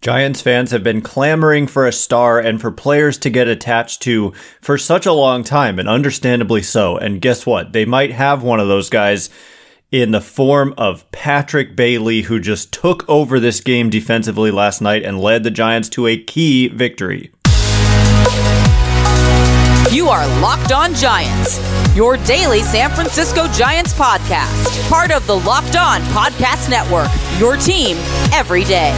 Giants fans have been clamoring for a star and for players to get attached to for such a long time, and understandably so. And guess what? They might have one of those guys in the form of Patrick Bailey, who just took over this game defensively last night and led the Giants to a key victory. You are Locked On Giants, your daily San Francisco Giants podcast, part of the Locked On Podcast Network, your team every day.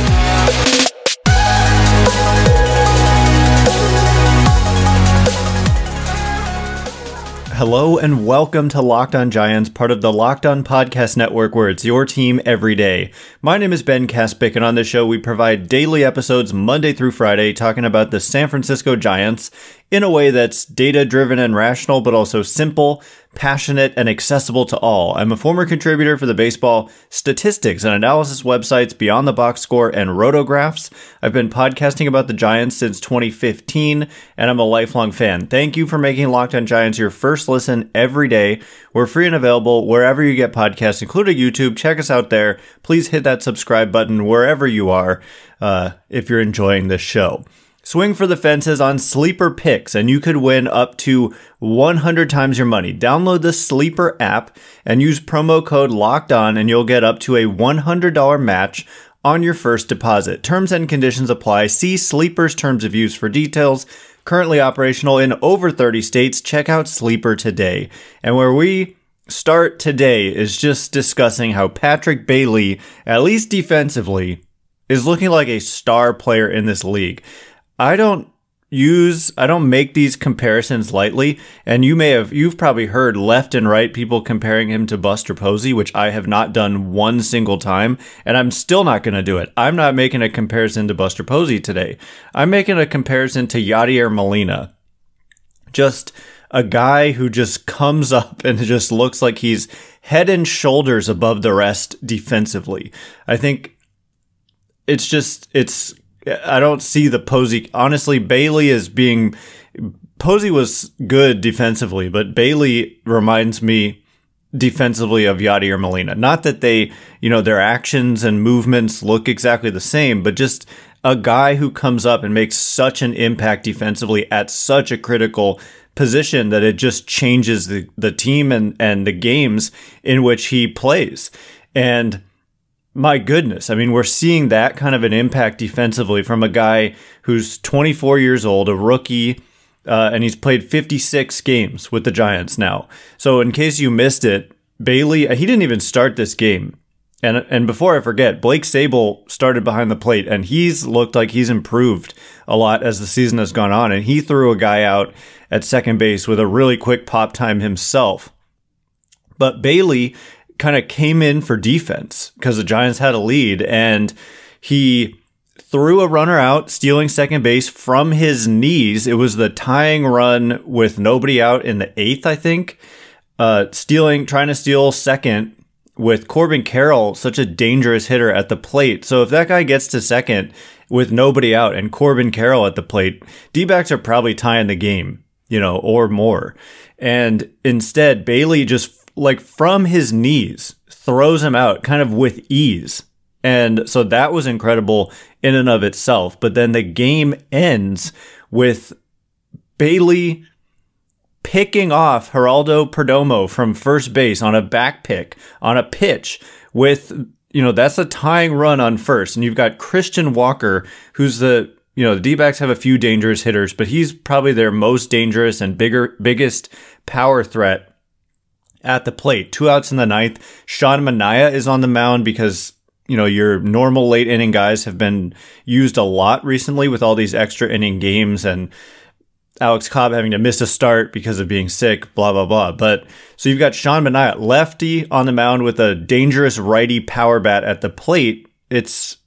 Hello and welcome to Locked On Giants, part of the Locked On Podcast Network, where it's your team every day. My name is Ben Kaspick, and on this show, we provide daily episodes Monday through Friday talking about the San Francisco Giants in a way that's data driven and rational, but also simple, passionate, and accessible to all. I'm a former contributor for the baseball statistics and analysis websites Beyond the Box Score and Rotographs. I've been podcasting about the Giants since 2015, and I'm a lifelong fan. Thank you for making Locked on Giants your first listen every day. We're free and available wherever you get podcasts, including YouTube. Check us out there. Please hit that subscribe button wherever you are uh, if you're enjoying this show. Swing for the fences on Sleeper Picks, and you could win up to 100 times your money. Download the Sleeper app and use promo code Locked On, and you'll get up to a $100 match on your first deposit. Terms and conditions apply. See Sleeper's terms of use for details. Currently operational in over 30 states. Check out Sleeper today. And where we start today is just discussing how Patrick Bailey, at least defensively, is looking like a star player in this league. I don't use I don't make these comparisons lightly and you may have you've probably heard left and right people comparing him to Buster Posey which I have not done one single time and I'm still not going to do it. I'm not making a comparison to Buster Posey today. I'm making a comparison to Yadier Molina. Just a guy who just comes up and just looks like he's head and shoulders above the rest defensively. I think it's just it's I don't see the Posey. Honestly, Bailey is being Posey was good defensively, but Bailey reminds me defensively of Yadier Molina. Not that they, you know, their actions and movements look exactly the same, but just a guy who comes up and makes such an impact defensively at such a critical position that it just changes the, the team and, and the games in which he plays. And my goodness. I mean, we're seeing that kind of an impact defensively from a guy who's 24 years old, a rookie, uh, and he's played 56 games with the Giants now. So, in case you missed it, Bailey, he didn't even start this game. And, and before I forget, Blake Sabol started behind the plate and he's looked like he's improved a lot as the season has gone on. And he threw a guy out at second base with a really quick pop time himself. But Bailey kind of came in for defense because the Giants had a lead and he threw a runner out, stealing second base from his knees. It was the tying run with nobody out in the eighth, I think. Uh, stealing, trying to steal second with Corbin Carroll, such a dangerous hitter at the plate. So if that guy gets to second with nobody out and Corbin Carroll at the plate, D backs are probably tying the game, you know, or more. And instead, Bailey just like from his knees, throws him out kind of with ease. And so that was incredible in and of itself. But then the game ends with Bailey picking off Geraldo Perdomo from first base on a back pick on a pitch with, you know, that's a tying run on first. And you've got Christian Walker, who's the, you know, the D backs have a few dangerous hitters, but he's probably their most dangerous and bigger, biggest power threat at the plate. Two outs in the ninth. Sean Manaea is on the mound because you know your normal late inning guys have been used a lot recently with all these extra inning games and Alex Cobb having to miss a start because of being sick, blah blah blah. But so you've got Sean Manaea, lefty on the mound with a dangerous righty power bat at the plate. It's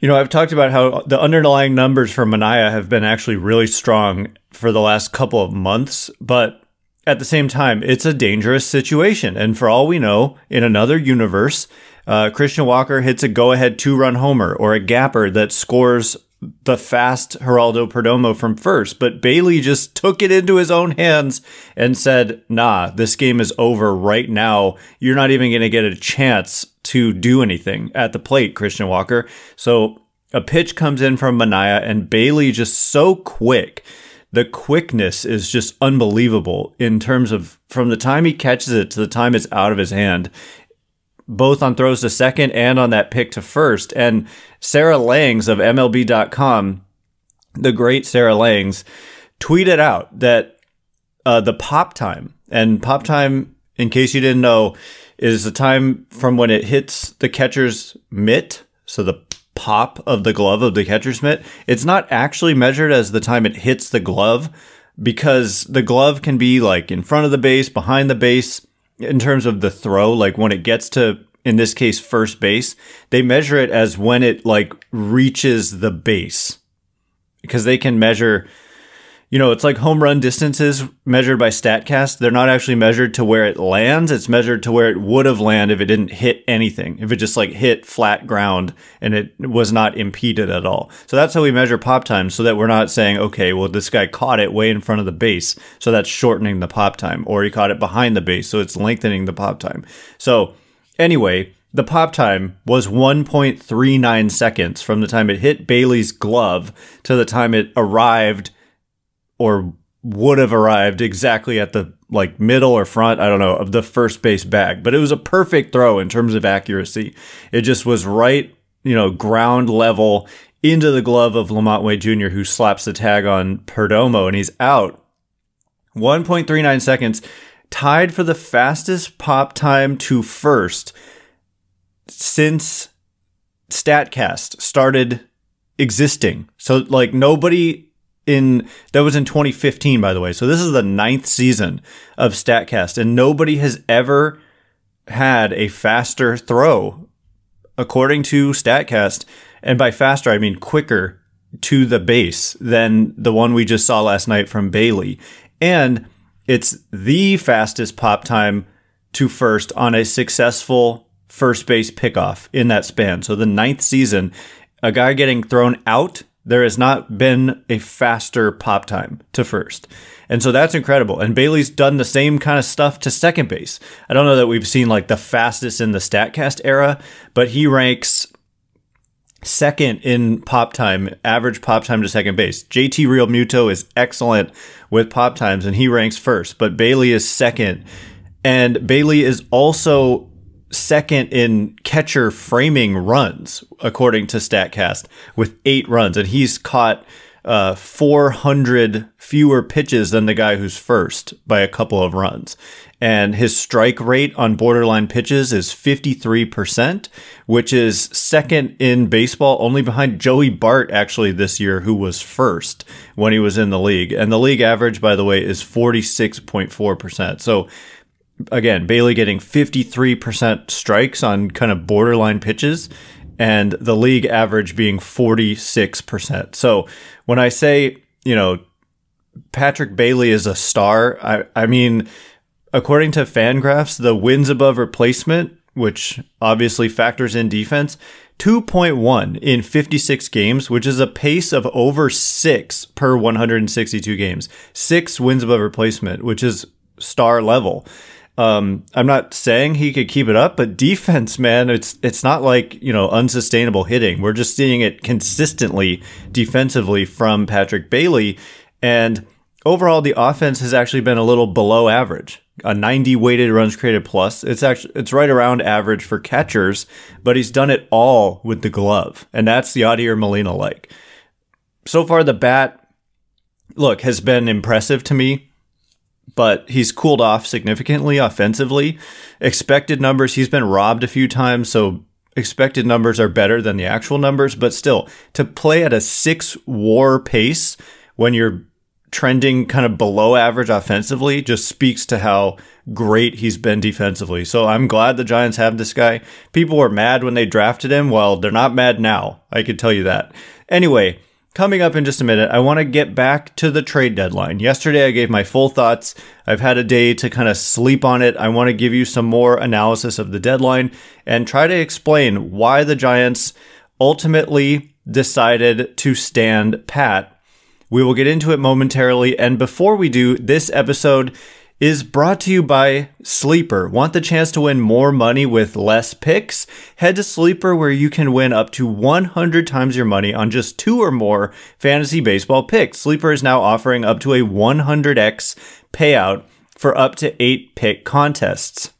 you know, I've talked about how the underlying numbers for Manaea have been actually really strong for the last couple of months, but at the same time, it's a dangerous situation. And for all we know, in another universe, uh, Christian Walker hits a go ahead two run homer or a gapper that scores the fast Geraldo Perdomo from first. But Bailey just took it into his own hands and said, nah, this game is over right now. You're not even going to get a chance to do anything at the plate, Christian Walker. So a pitch comes in from Manaea and Bailey just so quick. The quickness is just unbelievable in terms of from the time he catches it to the time it's out of his hand, both on throws to second and on that pick to first. And Sarah Langs of MLB.com, the great Sarah Langs, tweeted out that uh, the pop time, and pop time, in case you didn't know, is the time from when it hits the catcher's mitt. So the pop of the glove of the catcher's mitt. It's not actually measured as the time it hits the glove because the glove can be like in front of the base, behind the base in terms of the throw. Like when it gets to, in this case, first base, they measure it as when it like reaches the base because they can measure you know, it's like home run distances measured by StatCast. They're not actually measured to where it lands. It's measured to where it would have landed if it didn't hit anything. If it just like hit flat ground and it was not impeded at all. So that's how we measure pop time so that we're not saying, okay, well, this guy caught it way in front of the base. So that's shortening the pop time or he caught it behind the base. So it's lengthening the pop time. So anyway, the pop time was 1.39 seconds from the time it hit Bailey's glove to the time it arrived or would have arrived exactly at the like middle or front, I don't know, of the first base bag. But it was a perfect throw in terms of accuracy. It just was right, you know, ground level into the glove of LaMonte Wade Jr., who slaps the tag on Perdomo and he's out. 1.39 seconds, tied for the fastest pop time to first since StatCast started existing. So, like, nobody in that was in 2015 by the way. So this is the ninth season of statcast and nobody has ever had a faster throw according to statcast. And by faster i mean quicker to the base than the one we just saw last night from bailey. And it's the fastest pop time to first on a successful first base pickoff in that span. So the ninth season a guy getting thrown out there has not been a faster pop time to first. And so that's incredible. And Bailey's done the same kind of stuff to second base. I don't know that we've seen like the fastest in the StatCast era, but he ranks second in pop time, average pop time to second base. JT Realmuto is excellent with pop times and he ranks first, but Bailey is second. And Bailey is also second in catcher framing runs, according to StatCast, with eight runs. And he's caught uh, 400 fewer pitches than the guy who's first by a couple of runs. And his strike rate on borderline pitches is 53%, which is second in baseball, only behind Joey Bart, actually, this year, who was first when he was in the league. And the league average, by the way, is 46.4%. So again, Bailey getting 53% strikes on kind of borderline pitches and the league average being 46%. So when I say, you know, Patrick Bailey is a star, I, I mean, according to Fangraphs, the wins above replacement, which obviously factors in defense, 2.1 in 56 games, which is a pace of over six per 162 games. Six wins above replacement, which is star level. Um, I'm not saying he could keep it up, but defense, man, it's it's not like you know unsustainable hitting. We're just seeing it consistently defensively from Patrick Bailey, and overall the offense has actually been a little below average. A 90 weighted runs created plus. It's actually it's right around average for catchers, but he's done it all with the glove, and that's the Yadier Molina like. So far, the bat look has been impressive to me but he's cooled off significantly offensively. Expected numbers, he's been robbed a few times, so expected numbers are better than the actual numbers, but still, to play at a six war pace when you're trending kind of below average offensively just speaks to how great he's been defensively. So I'm glad the Giants have this guy. People were mad when they drafted him. Well, they're not mad now. I could tell you that. Anyway, Coming up in just a minute, I want to get back to the trade deadline. Yesterday, I gave my full thoughts. I've had a day to kind of sleep on it. I want to give you some more analysis of the deadline and try to explain why the Giants ultimately decided to stand pat. We will get into it momentarily. And before we do, this episode is brought to you by Sleeper. Want the chance to win more money with less picks? Head to Sleeper where you can win up to 100 times your money on just two or more fantasy baseball picks. Sleeper is now offering up to a 100x payout for up to eight pick contests.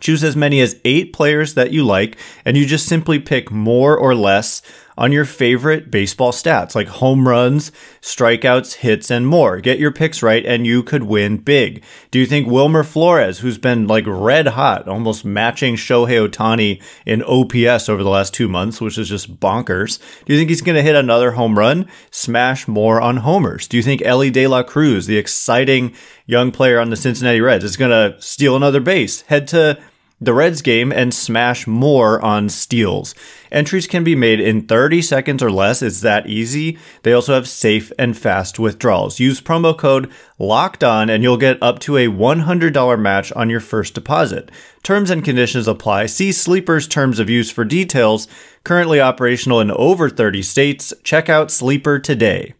Choose as many as eight players that you like, and you just simply pick more or less on your favorite baseball stats like home runs, strikeouts, hits, and more. Get your picks right and you could win big. Do you think Wilmer Flores, who's been like red hot, almost matching Shohei Ohtani in OPS over the last two months, which is just bonkers, do you think he's going to hit another home run? Smash more on homers. Do you think Elly De La Cruz, the exciting young player on the Cincinnati Reds, is going to steal another base? Head to the Reds game and smash more on steals. Entries can be made in 30 seconds or less. It's that easy. They also have safe and fast withdrawals. Use promo code locked on and you'll get up to a $100 match on your first deposit. Terms and conditions apply. See Sleeper's terms of use for details. Currently operational in over 30 states. Check out Sleeper today.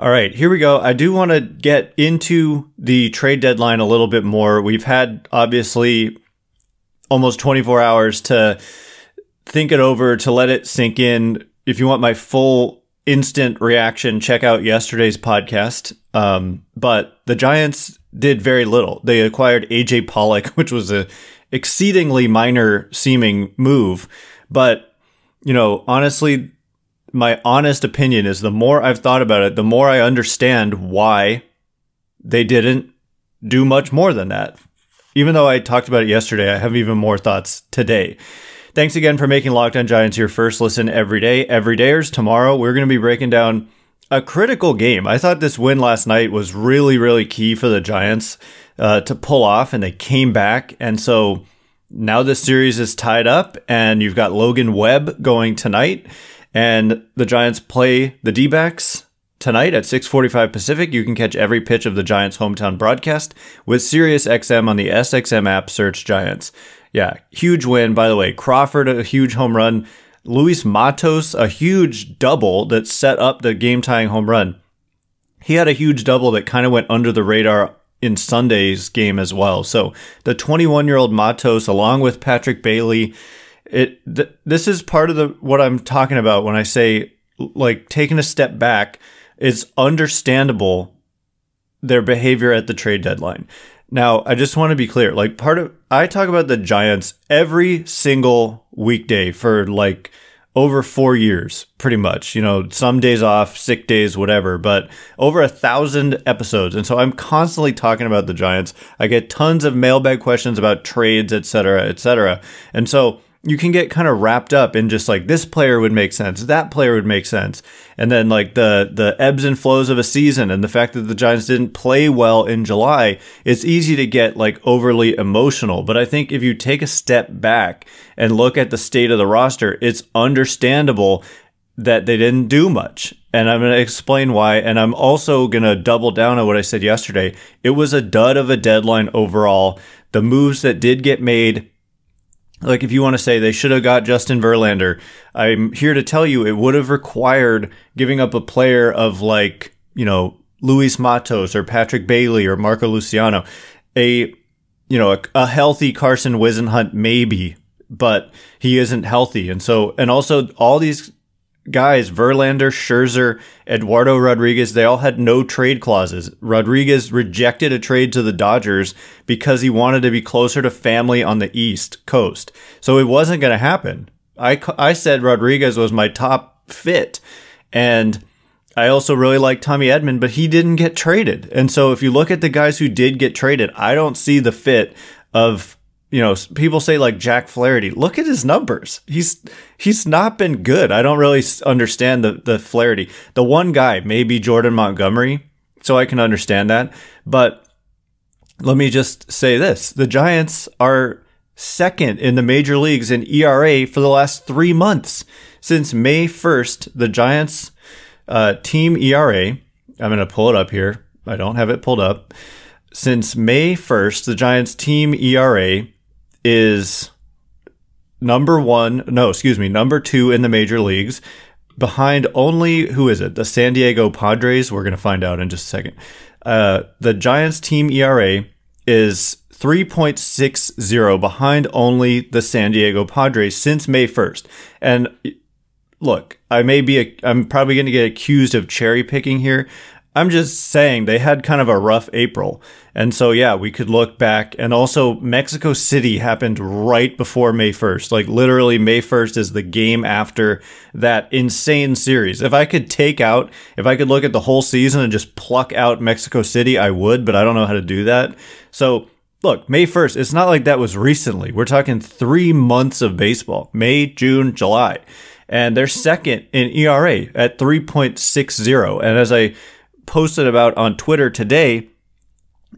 All right, here we go. I do want to get into the trade deadline a little bit more. We've had obviously almost 24 hours to think it over, to let it sink in. If you want my full instant reaction, check out yesterday's podcast. Um, but the Giants did very little. They acquired AJ Pollock, which was a exceedingly minor seeming move. But, you know, honestly, my honest opinion is the more I've thought about it, the more I understand why they didn't do much more than that. Even though I talked about it yesterday, I have even more thoughts today. Thanks again for making Locked On Giants your first listen every day. Every dayers tomorrow, we're going to be breaking down a critical game. I thought this win last night was really, really key for the Giants uh, to pull off, and they came back. And so now this series is tied up, and you've got Logan Webb going tonight. And the Giants play the D-backs tonight at 6:45 Pacific. You can catch every pitch of the Giants hometown broadcast with SiriusXM on the SXM app. Search Giants. Yeah, huge win by the way. Crawford a huge home run. Luis Matos a huge double that set up the game tying home run. He had a huge double that kind of went under the radar in Sunday's game as well. So the 21 year old Matos, along with Patrick Bailey, it th- this is part of the what I'm talking about when I say like taking a step back. It's understandable their behavior at the trade deadline. Now, I just want to be clear. Like part of I talk about the Giants every single weekday for like over four years, pretty much. You know, some days off, sick days, whatever, but over a thousand episodes. And so I'm constantly talking about the Giants. I get tons of mailbag questions about trades, et cetera, et cetera. And so you can get kind of wrapped up in just like this player would make sense, that player would make sense, and then like the the ebbs and flows of a season and the fact that the Giants didn't play well in July, it's easy to get like overly emotional. But I think if you take a step back and look at the state of the roster, it's understandable that they didn't do much. And I'm going to explain why. And I'm also going to double down on what I said yesterday. It was a dud of a deadline overall. The moves that did get made like if you want to say they should have got Justin Verlander, I'm here to tell you it would have required giving up a player of like, you know, Luis Matos or Patrick Bailey or Marco Luciano, a you know, a, a healthy Carson Whisenhunt maybe, but he isn't healthy. And so and also all these guys, Verlander, Scherzer, Eduardo Rodriguez, they all had no trade clauses. Rodriguez rejected a trade to the Dodgers because he wanted to be closer to family on the East Coast. So it wasn't going to happen. I, I said Rodriguez was my top fit. And I also really like Tommy Edman, but he didn't get traded. And so if you look at the guys who did get traded, I don't see the fit of you know, people say like Jack Flaherty. Look at his numbers. He's he's not been good. I don't really understand the the Flaherty. The one guy, maybe Jordan Montgomery, so I can understand that. But let me just say this: the Giants are second in the major leagues in ERA for the last three months since May first. The Giants uh, team ERA. I'm going to pull it up here. I don't have it pulled up since May 1st, the Giants team ERA is number one, no, excuse me, number two in the major leagues. behind only who is it? The San Diego Padres. We're going to find out in just a second. Uh, the Giants team ERA is 3.60 behind only the San Diego Padres since May 1st. And look, I may be, I'm probably going to get accused of cherry picking here. I'm just saying they had kind of a rough April. And so, yeah, we could look back. And also, Mexico City happened right before May 1st. Like, literally, May 1st is the game after that insane series. If I could take out, if I could look at the whole season and just pluck out Mexico City, I would, but I don't know how to do that. So, look, May 1st, it's not like that was recently. We're talking three months of baseball May, June, July. And they're second in ERA at 3.60. And as I posted about on Twitter today,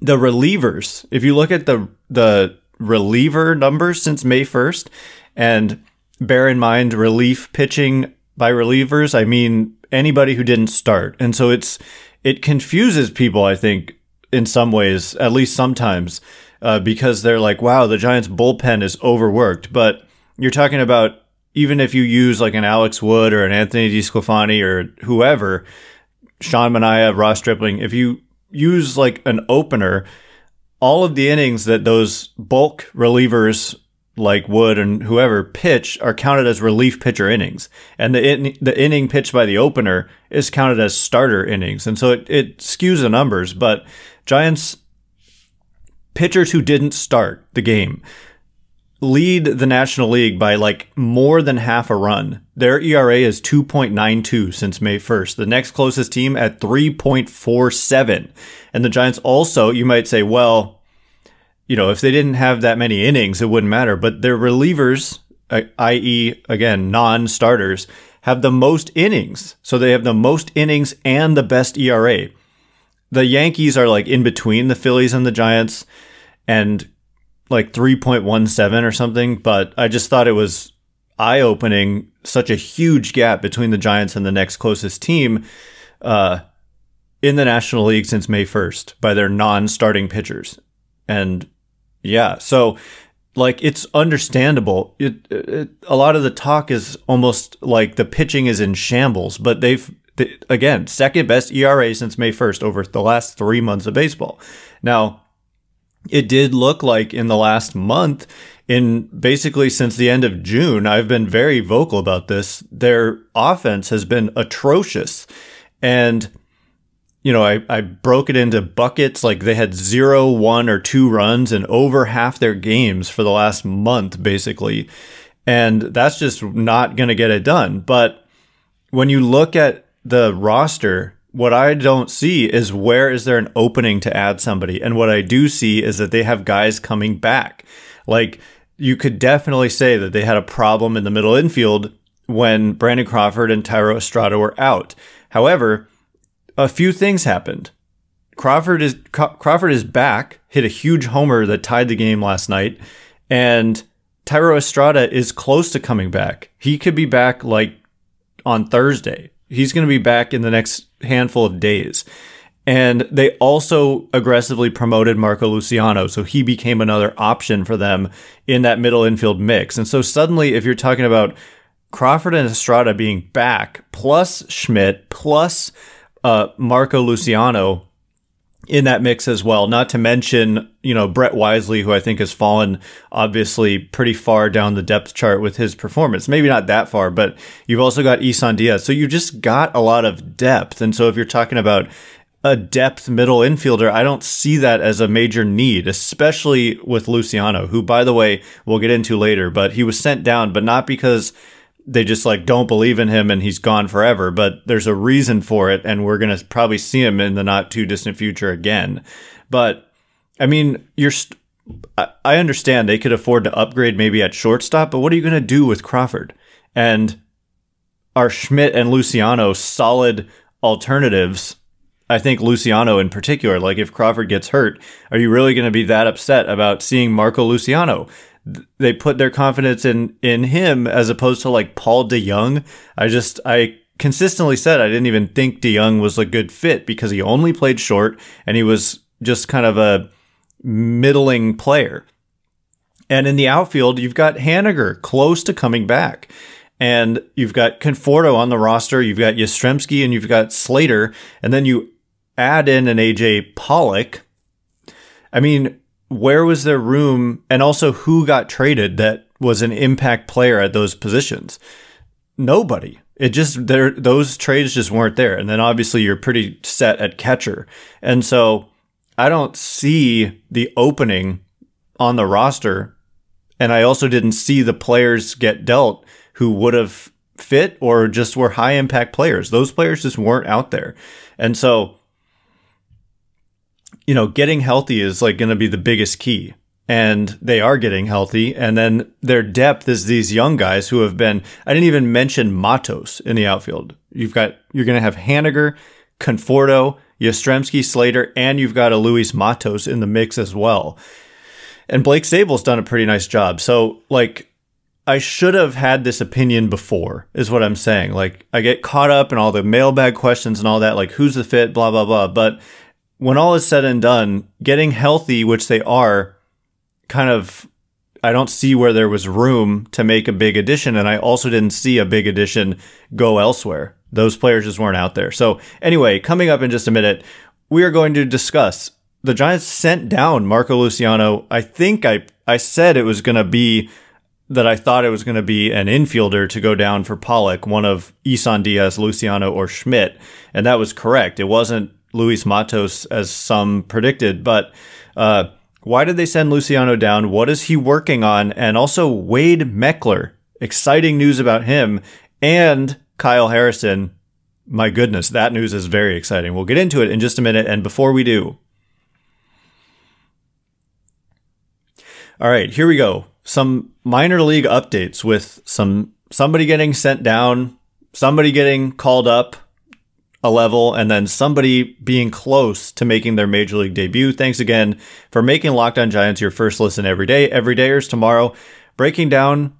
the relievers, if you look at the the reliever numbers since May 1st, and bear in mind relief pitching by relievers, I mean anybody who didn't start. And so it's it confuses people, I think, in some ways, at least sometimes, uh, because they're like, wow, the Giants bullpen is overworked. But you're talking about even if you use like an Alex Wood or an Anthony DeSclafani or whoever, Sean Manaea, Ross Stripling, if you use like an opener, all of the innings that those bulk relievers like Wood and whoever pitch are counted as relief pitcher innings, and the in, the inning pitched by the opener is counted as starter innings, and so it, it skews the numbers. But Giants pitchers who didn't start the game lead the National League by like more than half a run. Their ERA is 2.92 since May 1st. The next closest team at 3.47. And the Giants also, you might say, well, you know, if they didn't have that many innings, it wouldn't matter. But their relievers, uh, i.e., again, non starters, have the most innings. So they have the most innings and the best ERA. The Yankees are like in between the Phillies and the Giants. And like 3.17 or something, but I just thought it was eye opening. Such a huge gap between the Giants and the next closest team uh, in the National League since May 1st by their non starting pitchers. And yeah, so like it's understandable. It, it, a lot of the talk is almost like the pitching is in shambles, but they've they, again second best ERA since May 1st over the last three months of baseball. Now it did look like in the last month, in basically since the end of June, I've been very vocal about this. Their offense has been atrocious. And, you know, I, I broke it into buckets. Like they had zero, one, or two runs in over half their games for the last month, basically. And that's just not going to get it done. But when you look at the roster, what I don't see is where is there an opening to add somebody? And what I do see is that they have guys coming back. Like you could definitely say that they had a problem in the middle infield when Brandon Crawford and Thairo Estrada were out. However, a few things happened. Crawford is Crawford is back, hit a huge homer that tied the game last night, and Thairo Estrada is close to coming back. He could be back like on Thursday. He's going to be back in the next handful of days. And they also aggressively promoted Marco Luciano. So he became another option for them in that middle infield mix. And so suddenly, if you're talking about Crawford and Estrada being back, plus Schmitt, plus uh, Marco Luciano, in that mix as well. Not to mention, you know, Brett Wisely, who I think has fallen obviously pretty far down the depth chart with his performance. Maybe not that far, but you've also got Isan Diaz. So you just got a lot of depth. And so if you're talking about a depth middle infielder, I don't see that as a major need, especially with Luciano, who, by the way, we'll get into later, but he was sent down, but not because they just like don't believe in him and he's gone forever, but there's a reason for it. And we're going to probably see him in the not too distant future again. But I mean, you're, st- I understand they could afford to upgrade maybe at shortstop, but what are you going to do with Crawford? And are Schmitt and Luciano solid alternatives? I think Luciano in particular, like if Crawford gets hurt, are you really going to be that upset about seeing Marco Luciano? They put their confidence in in him as opposed to like Paul DeJong. I just I consistently said I didn't even think DeJong was a good fit because he only played short and he was just kind of a middling player. And in the outfield, you've got Haniger close to coming back. and you've got Conforto on the roster, you've got Yastrzemski, and you've got Slater, and then you add in an AJ Pollock. I mean, where was there room, and also who got traded that was an impact player at those positions? Nobody. It just there those trades just weren't there, and then obviously you're pretty set at catcher, and so I don't see the opening on the roster, and I also didn't see the players get dealt who would have fit or just were high impact players. Those players just weren't out there. And so, you know, getting healthy is like going to be the biggest key. And they are getting healthy. And then their depth is these young guys who have been, I didn't even mention Matos in the outfield. You've got, you're going to have Haniger, Conforto, Yastrzemski, Slater, and you've got a Luis Matos in the mix as well. And Blake Sabol's done a pretty nice job. So, like, I should have had this opinion before, is what I'm saying. Like, I get caught up in all the mailbag questions and all that, like, who's the fit, blah, blah, blah. But when all is said and done, getting healthy, which they are, kind of, I don't see where there was room to make a big addition. And I also didn't see a big addition go elsewhere. Those players just weren't out there. So, anyway, coming up in just a minute, we are going to discuss the Giants sent down Marco Luciano. I think I, I said it was going to be that I thought it was going to be an infielder to go down for Pollock, one of Isan Diaz, Luciano, or Schmitt. And that was correct. It wasn't Luis Matos as some predicted, but, uh, why did they send Luciano down? What is he working on? And also Wade Meckler. Exciting news about him and Kyle Harrison. My goodness, that news is very exciting. We'll get into it in just a minute. And before we do, all right, here we go some minor league updates with some somebody getting sent down, somebody getting called up a level, and then somebody being close to making their major league debut. Thanks again for making Locked On Giants your first listen every day. Every day dayers tomorrow, breaking down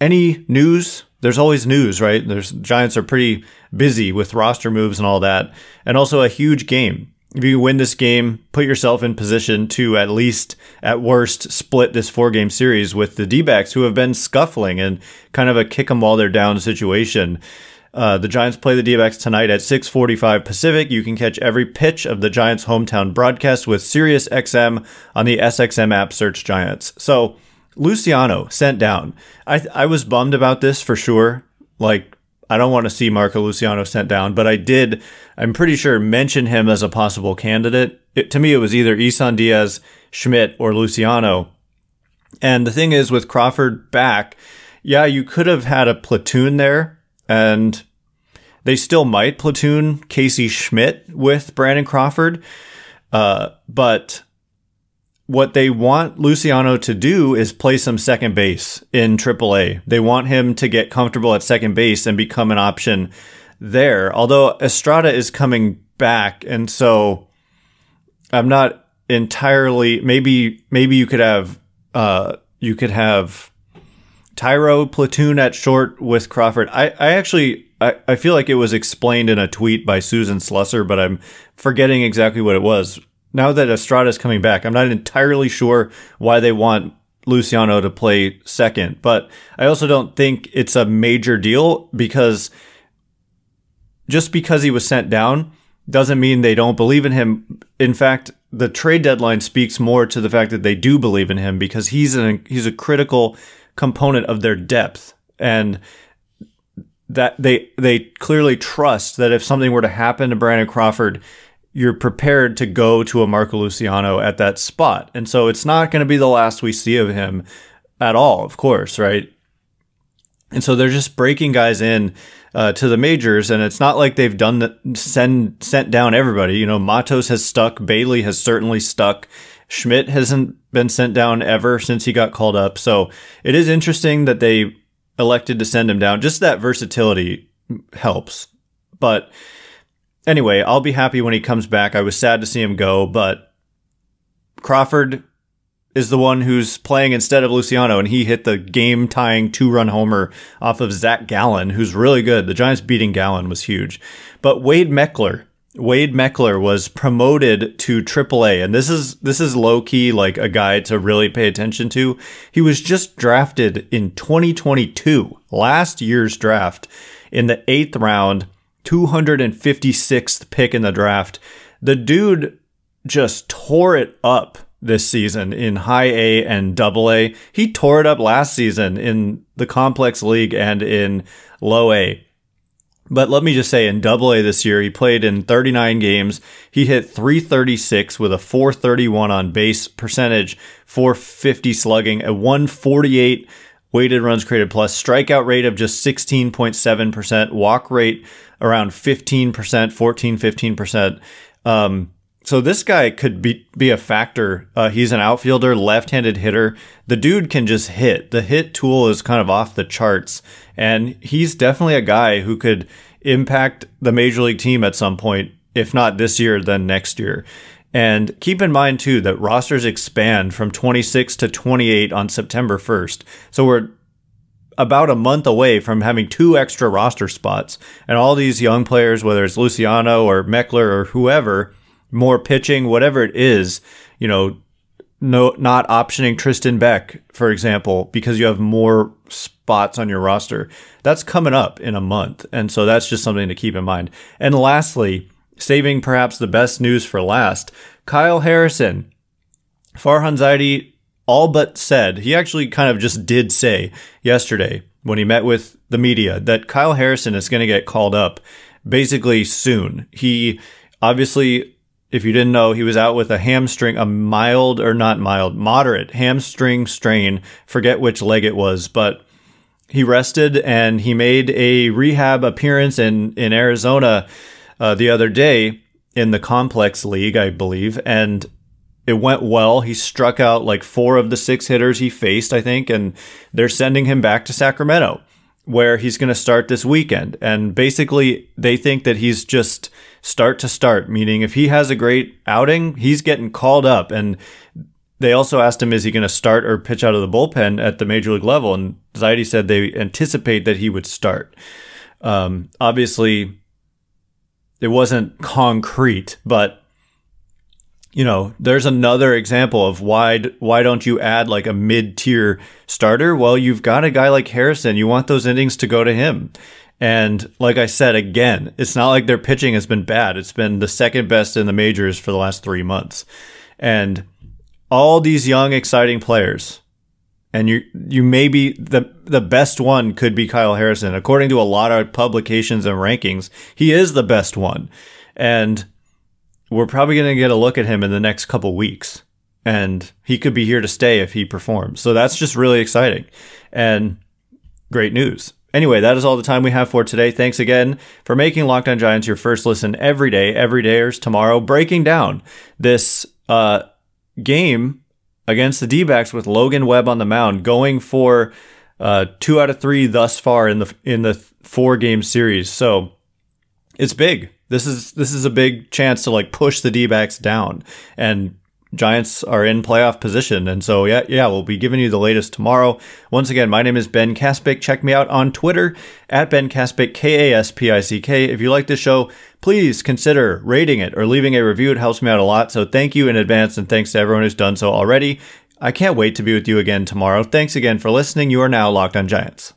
any news. There's always news, right? There's Giants are pretty busy with roster moves and all that, and also a huge game if you win this game, put yourself in position to at least, at worst, split this four game series with the D backs who have been scuffling and kind of a kick them while they're down situation. Uh, the Giants play the D-backs tonight at 6:45 Pacific. You can catch every pitch of the Giants' hometown broadcast with SiriusXM on the SXM app. Search Giants. So Luciano sent down. I I was bummed about this for sure. Like I don't want to see Marco Luciano sent down, but I did, I'm pretty sure, mention him as a possible candidate. It, to me, it was either Isan Diaz, Schmitt, or Luciano. And the thing is, with Crawford back, yeah, you could have had a platoon there, and they still might platoon Casey Schmitt with Brandon Crawford. Uh, but what they want Luciano to do is play some second base in AAA. They want him to get comfortable at second base and become an option there. Although Estrada is coming back, and so I'm not entirely. Maybe maybe you could have uh, you could have Thairo platoon at short with Crawford. I I actually. I, I feel like it was explained in a tweet by Susan Slusser, but I'm forgetting exactly what it was now that Estrada is coming back, I'm not entirely sure why they want Luciano to play second, but I also don't think it's a major deal because just because he was sent down doesn't mean they don't believe in him. In fact, the trade deadline speaks more to the fact that they do believe in him because he's an he's a critical component of their depth and that they they clearly trust that if something were to happen to Brandon Crawford, you're prepared to go to a Marco Luciano at that spot. And so it's not going to be the last we see of him at all, of course, right? And so they're just breaking guys in uh, to the majors, and it's not like they've done the send sent down everybody. You know, Matos has stuck, Bailey has certainly stuck, Schmitt hasn't been sent down ever since he got called up. So it is interesting that they elected to send him down. Just that versatility helps, but anyway, I'll be happy when he comes back. I was sad to see him go, but Crawford is the one who's playing instead of Luciano, and he hit the game tying two run homer off of Zach Gallen, who's really good. The Giants beating Gallen was huge. But Wade Meckler, Wade Meckler was promoted to AAA, and this is this is low key like a guy to really pay attention to. He was just drafted in 2022, last year's draft, in the eighth round, 256th pick in the draft. The dude just tore it up this season in high A and double A. He tore it up last season in the complex league and in low A. But let me just say, in Double A this year, he played in 39 games. He hit 336 with a 431 on base percentage, 450 slugging, a 148 weighted runs created plus, strikeout rate of just 16.7%, walk rate around 15%, 14, 15%. Um, so this guy could be be a factor. Uh, he's an outfielder, left-handed hitter. The dude can just hit. The hit tool is kind of off the charts, and he's definitely a guy who could impact the major league team at some point. If not this year, then next year. And keep in mind too that rosters expand from 26 to 28 on September 1st. So we're about a month away from having two extra roster spots. And all these young players, whether it's Luciano or Meckler or whoever, more pitching, whatever it is, you know, no, not optioning Tristan Beck, for example, because you have more spots on your roster. That's coming up in a month. And so that's just something to keep in mind. And lastly, saving perhaps the best news for last, Kyle Harrison. Farhan Zaidi all but said, he actually kind of just did say yesterday when he met with the media that Kyle Harrison is going to get called up basically soon. He obviously if you didn't know, he was out with a hamstring, a mild or not mild, moderate hamstring strain. Forget which leg it was, but he rested and he made a rehab appearance in, in Arizona uh, the other day in the complex league, I believe. And it went well. He struck out like four of the six hitters he faced, I think, and they're sending him back to Sacramento where he's going to start this weekend. And basically, they think that he's just start to start, meaning if he has a great outing, he's getting called up. And they also asked him, is he going to start or pitch out of the bullpen at the major league level? And Zaidi said they anticipate that he would start. Um, obviously, it wasn't concrete, but you know, there's another example of why why don't you add like a mid tier starter? Well, you've got a guy like Harrison. You want those innings to go to him. And like I said again, it's not like their pitching has been bad. It's been the second best in the majors for the last three months. And all these young, exciting players, and you you may be the the best one could be Kyle Harrison. According to a lot of publications and rankings, he is the best one. And we're probably going to get a look at him in the next couple weeks and he could be here to stay if he performs. So that's just really exciting and great news. Anyway, that is all the time we have for today. Thanks again for making Locked On Giants your first listen every day, every dayers tomorrow, breaking down this uh, game against the D backs with Logan Webb on the mound, going for uh, two out of three thus far in the in the four game series. So it's big this is this is a big chance to like push the D-backs down and Giants are in playoff position. And so, yeah, yeah, we'll be giving you the latest tomorrow. Once again, my name is Ben Kaspick. Check me out on Twitter at Ben Kaspick, K A S P I C K. If you like this show, please consider rating it or leaving a review. It helps me out a lot. So thank you in advance. And thanks to everyone who's done so already. I can't wait to be with you again tomorrow. Thanks again for listening. You are now Locked on Giants.